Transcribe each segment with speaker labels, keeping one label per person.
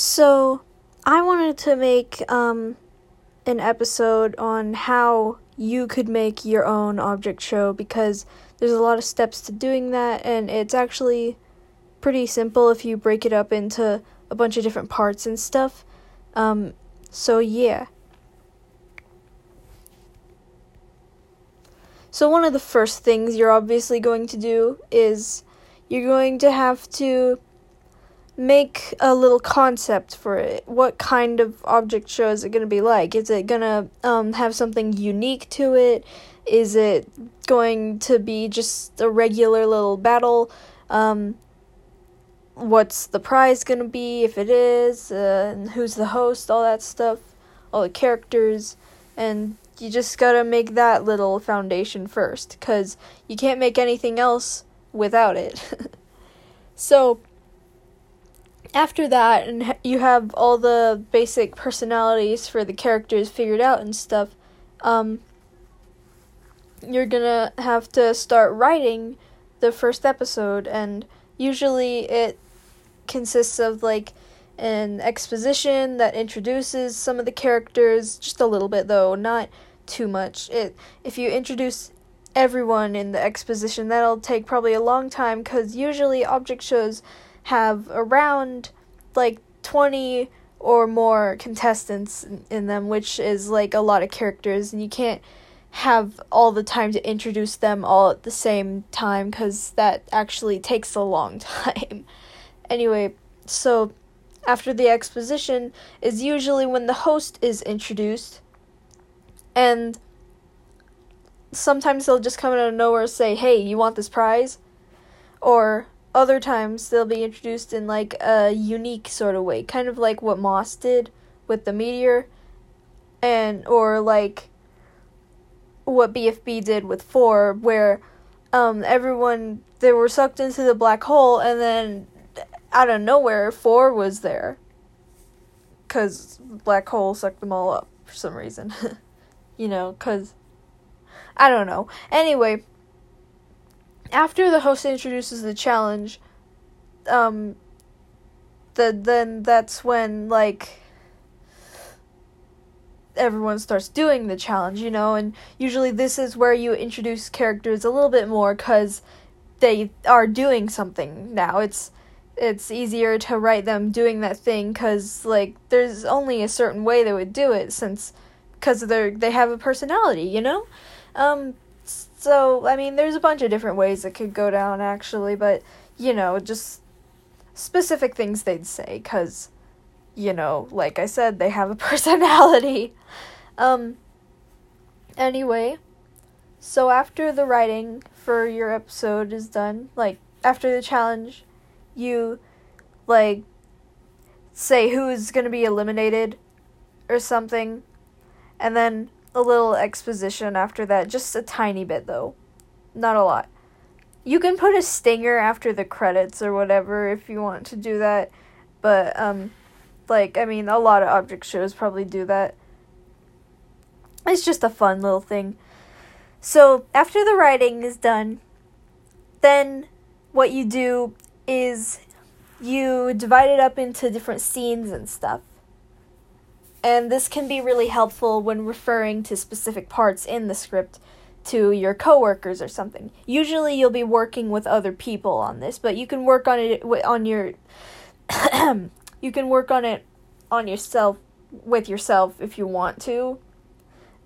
Speaker 1: So, I wanted to make um, an episode on how you could make your own object show because there's a lot of steps to doing that, and it's actually pretty simple if you break it up into a bunch of different parts and stuff. Um, so, yeah. So, one of the first things you're obviously going to do is you're going to have to make a little concept for it. What kind of object show is it going to be like? Is it going to um, have something unique to it? Is it going to be just a regular little battle? Um, what's the prize going to be if it is? Uh, who's the host? All that stuff. All the characters. And you just gotta make that little foundation first, because you can't make anything else without it. so, after that, and you have all the basic personalities for the characters figured out and stuff, um, you're gonna have to start writing the first episode, and usually it consists of like an exposition that introduces some of the characters, just a little bit though, not too much. It if you introduce everyone in the exposition, that'll take probably a long time cuz usually object shows have around like 20 or more contestants in them, which is like a lot of characters and you can't have all the time to introduce them all at the same time cuz that actually takes a long time. anyway, so after the exposition is usually when the host is introduced and sometimes they'll just come out of nowhere and say, "Hey, you want this prize?" Or other times they'll be introduced in like a unique sort of way, kind of like what Moss did with the meteor and or like what BFB did with 4 where um everyone they were sucked into the black hole and then out of nowhere 4 was there cuz black hole sucked them all up for some reason. you know, cuz I don't know. Anyway, after the host introduces the challenge, um, the then that's when like everyone starts doing the challenge, you know, and usually this is where you introduce characters a little bit more cuz they are doing something now. It's it's easier to write them doing that thing cuz like there's only a certain way they would do it since cuz they're they have a personality, you know? Um so, I mean, there's a bunch of different ways it could go down, actually, but, you know, just specific things they'd say, because, you know, like I said, they have a personality. Um, anyway, so after the writing for your episode is done, like, after the challenge, you, like, say who's gonna be eliminated or something, and then a little exposition after that, just a tiny bit though. Not a lot. You can put a stinger after the credits or whatever if you want to do that, but um like I mean a lot of object shows probably do that. It's just a fun little thing. So, after the writing is done, then what you do is you divide it up into different scenes and stuff and this can be really helpful when referring to specific parts in the script to your coworkers or something. Usually you'll be working with other people on this, but you can work on it on your you can work on it on yourself with yourself if you want to.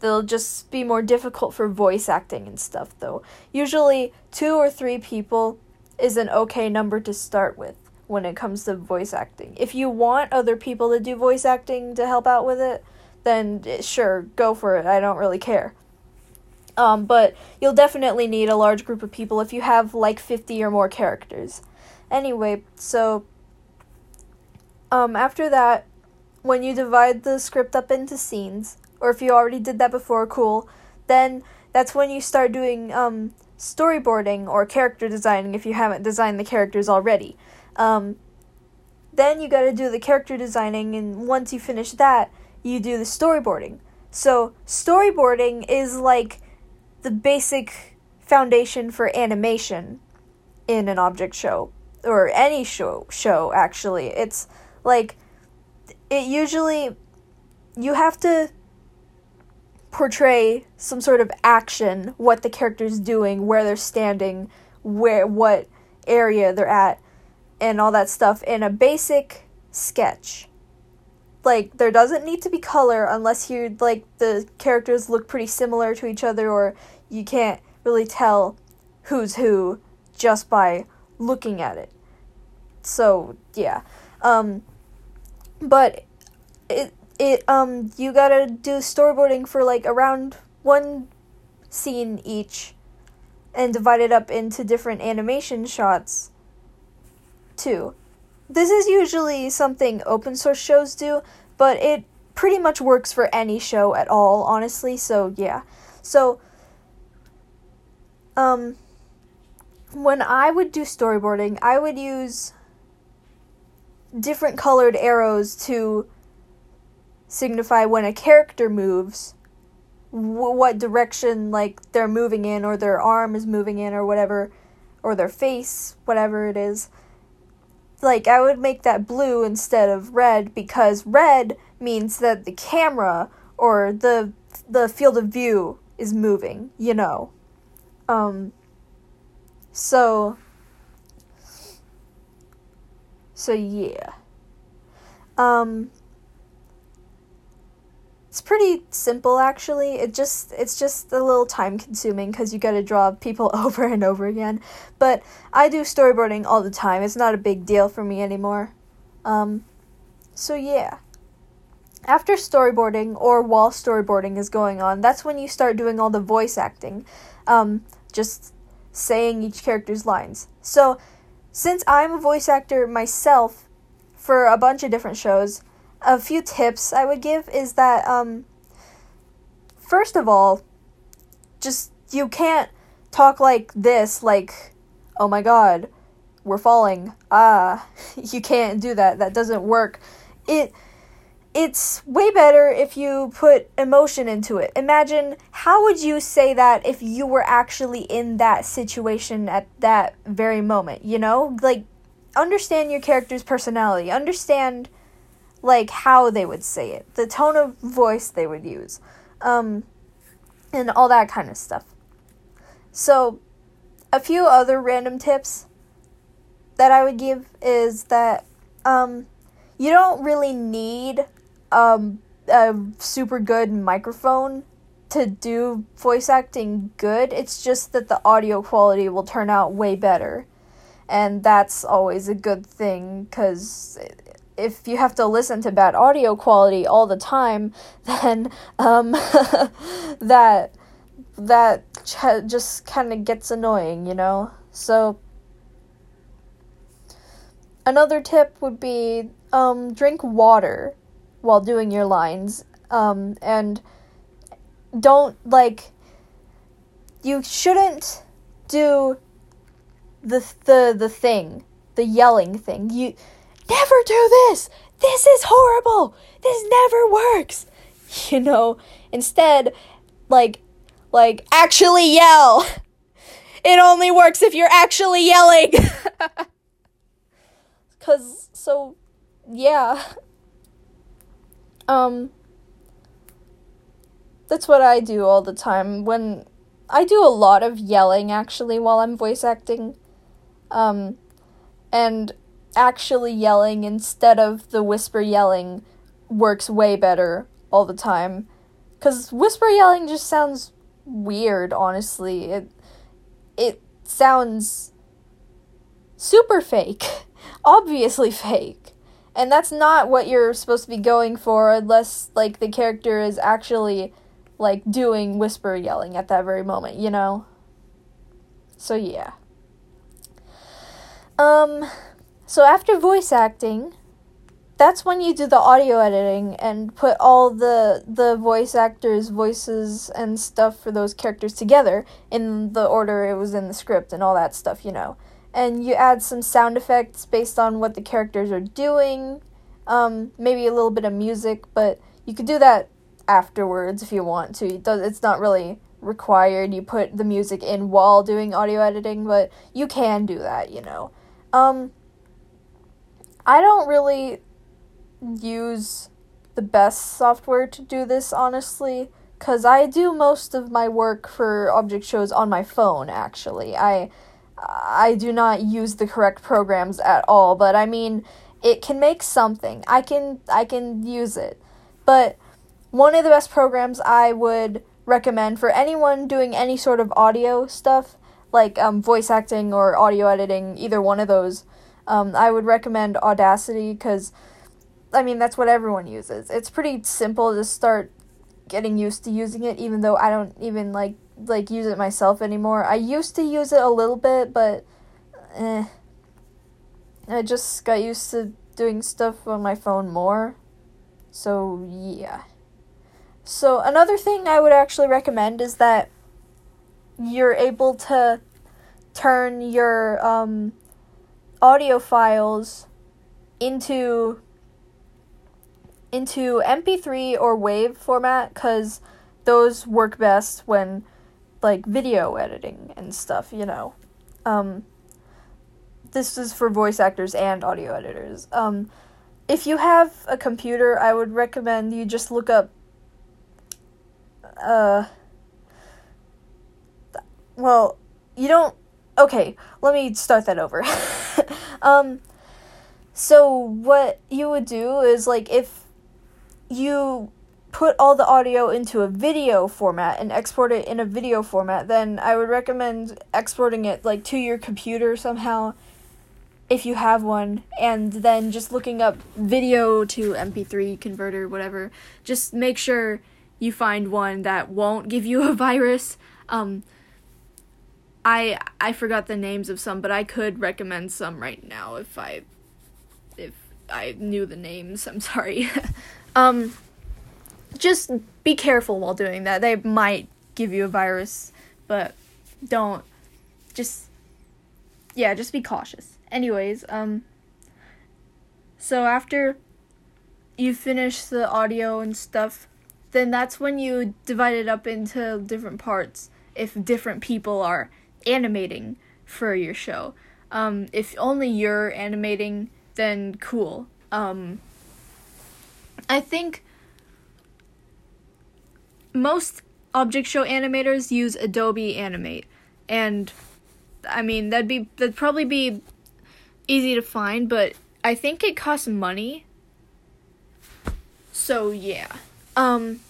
Speaker 1: They'll just be more difficult for voice acting and stuff though. Usually 2 or 3 people is an okay number to start with when it comes to voice acting. If you want other people to do voice acting to help out with it, then eh, sure, go for it. I don't really care. Um, but you'll definitely need a large group of people if you have like 50 or more characters. Anyway, so um, after that, when you divide the script up into scenes, or if you already did that before, cool, then that's when you start doing um, storyboarding or character designing if you haven't designed the characters already. Um, then you got to do the character designing, and once you finish that, you do the storyboarding. So, storyboarding is like the basic foundation for animation in an object show or any show show actually. It's like it usually you have to portray some sort of action, what the character's doing, where they're standing, where what area they're at, and all that stuff in a basic sketch. Like there doesn't need to be color unless you like the characters look pretty similar to each other or you can't really tell who's who just by looking at it. So, yeah. Um but it it um you gotta do storyboarding for like around one scene each and divide it up into different animation shots too. This is usually something open source shows do, but it pretty much works for any show at all, honestly. So, yeah. So um when I would do storyboarding, I would use different colored arrows to signify when a character moves w- what direction like they're moving in or their arm is moving in or whatever or their face whatever it is like i would make that blue instead of red because red means that the camera or the the field of view is moving you know um so so yeah. Um it's pretty simple actually. It just it's just a little time consuming cuz you got to draw people over and over again. But I do storyboarding all the time. It's not a big deal for me anymore. Um so yeah. After storyboarding or while storyboarding is going on, that's when you start doing all the voice acting. Um just saying each character's lines. So since I'm a voice actor myself for a bunch of different shows, a few tips I would give is that um first of all, just you can't talk like this like oh my god, we're falling. Ah, you can't do that. That doesn't work. It it's way better if you put emotion into it. Imagine how would you say that if you were actually in that situation at that very moment, you know? Like understand your character's personality. Understand like how they would say it, the tone of voice they would use. Um and all that kind of stuff. So, a few other random tips that I would give is that um you don't really need um, a super good microphone to do voice acting good. It's just that the audio quality will turn out way better. And that's always a good thing because if you have to listen to bad audio quality all the time, then um, that that ch- just kind of gets annoying, you know? So another tip would be um, drink water while doing your lines. Um, and don't like you shouldn't do the the the thing, the yelling thing. You never do this. This is horrible. This never works. You know, instead like like actually yell. It only works if you're actually yelling. Cuz so yeah. Um, that's what I do all the time. When I do a lot of yelling actually while I'm voice acting. Um, and actually yelling instead of the whisper yelling works way better all the time. Cause whisper yelling just sounds weird, honestly. It it sounds super fake. Obviously fake. And that's not what you're supposed to be going for unless like the character is actually like doing whisper yelling at that very moment, you know? So yeah. Um so after voice acting, that's when you do the audio editing and put all the the voice actors' voices and stuff for those characters together in the order it was in the script and all that stuff, you know and you add some sound effects based on what the characters are doing. Um, maybe a little bit of music, but you could do that afterwards if you want to. It does, it's not really required. You put the music in while doing audio editing, but you can do that, you know. Um, I don't really use the best software to do this, honestly, because I do most of my work for object shows on my phone, actually. I. I do not use the correct programs at all, but I mean, it can make something. I can I can use it. But one of the best programs I would recommend for anyone doing any sort of audio stuff, like um, voice acting or audio editing, either one of those, um, I would recommend Audacity because, I mean, that's what everyone uses. It's pretty simple to start getting used to using it, even though I don't even like like use it myself anymore. I used to use it a little bit, but eh. I just got used to doing stuff on my phone more. So, yeah. So, another thing I would actually recommend is that you're able to turn your um, audio files into into MP3 or WAV format cuz those work best when like video editing and stuff, you know. Um this is for voice actors and audio editors. Um if you have a computer, I would recommend you just look up uh well, you don't okay, let me start that over. um so what you would do is like if you put all the audio into a video format and export it in a video format, then I would recommend exporting it like to your computer somehow if you have one and then just looking up video to MP3 converter whatever. Just make sure you find one that won't give you a virus. Um, I I forgot the names of some, but I could recommend some right now if I if I knew the names. I'm sorry. um, just be careful while doing that. They might give you a virus, but don't just yeah, just be cautious. Anyways, um so after you finish the audio and stuff, then that's when you divide it up into different parts if different people are animating for your show. Um, if only you're animating, then cool. Um, I think most object show animators use Adobe Animate, and I mean that'd be that'd probably be easy to find, but I think it costs money. So yeah. Um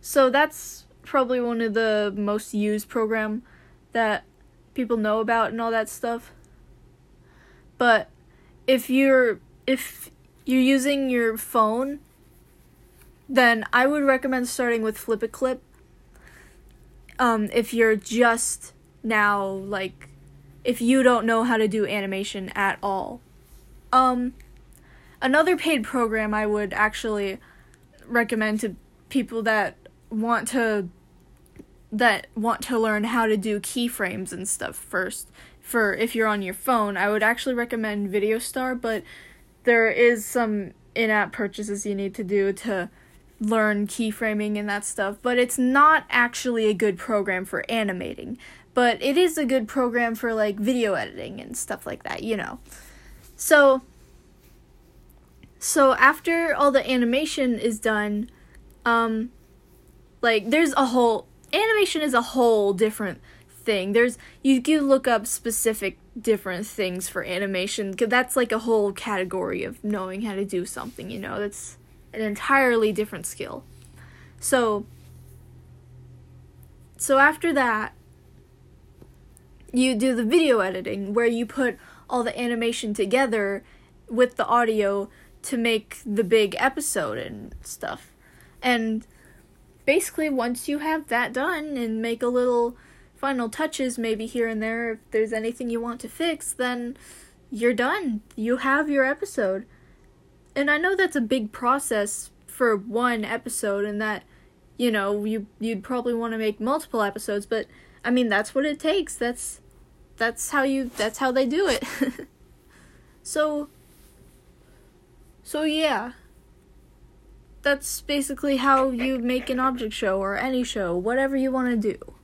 Speaker 1: so that's probably one of the most used program that people know about and all that stuff. But if you're if you're using your phone, then I would recommend starting with FlipaClip. Um, if you're just now like if you don't know how to do animation at all. Um, another paid program I would actually recommend to people that want to that want to learn how to do keyframes and stuff first. For if you're on your phone i would actually recommend videostar but there is some in-app purchases you need to do to learn keyframing and that stuff but it's not actually a good program for animating. But it is a good program for like video editing and stuff like that you know. So so after all the animation is done um like there's a whole animation is a whole different thing. There's you can look up specific different things for animation cuz that's like a whole category of knowing how to do something, you know. That's an entirely different skill. So so after that you do the video editing where you put all the animation together with the audio to make the big episode and stuff. And basically once you have that done and make a little final touches maybe here and there if there's anything you want to fix then you're done. You have your episode. And i know that's a big process for one episode and that you know you you'd probably want to make multiple episodes but i mean that's what it takes. That's that's how you that's how they do it. So so yeah that's basically how you make an object show or any show, whatever you want to do.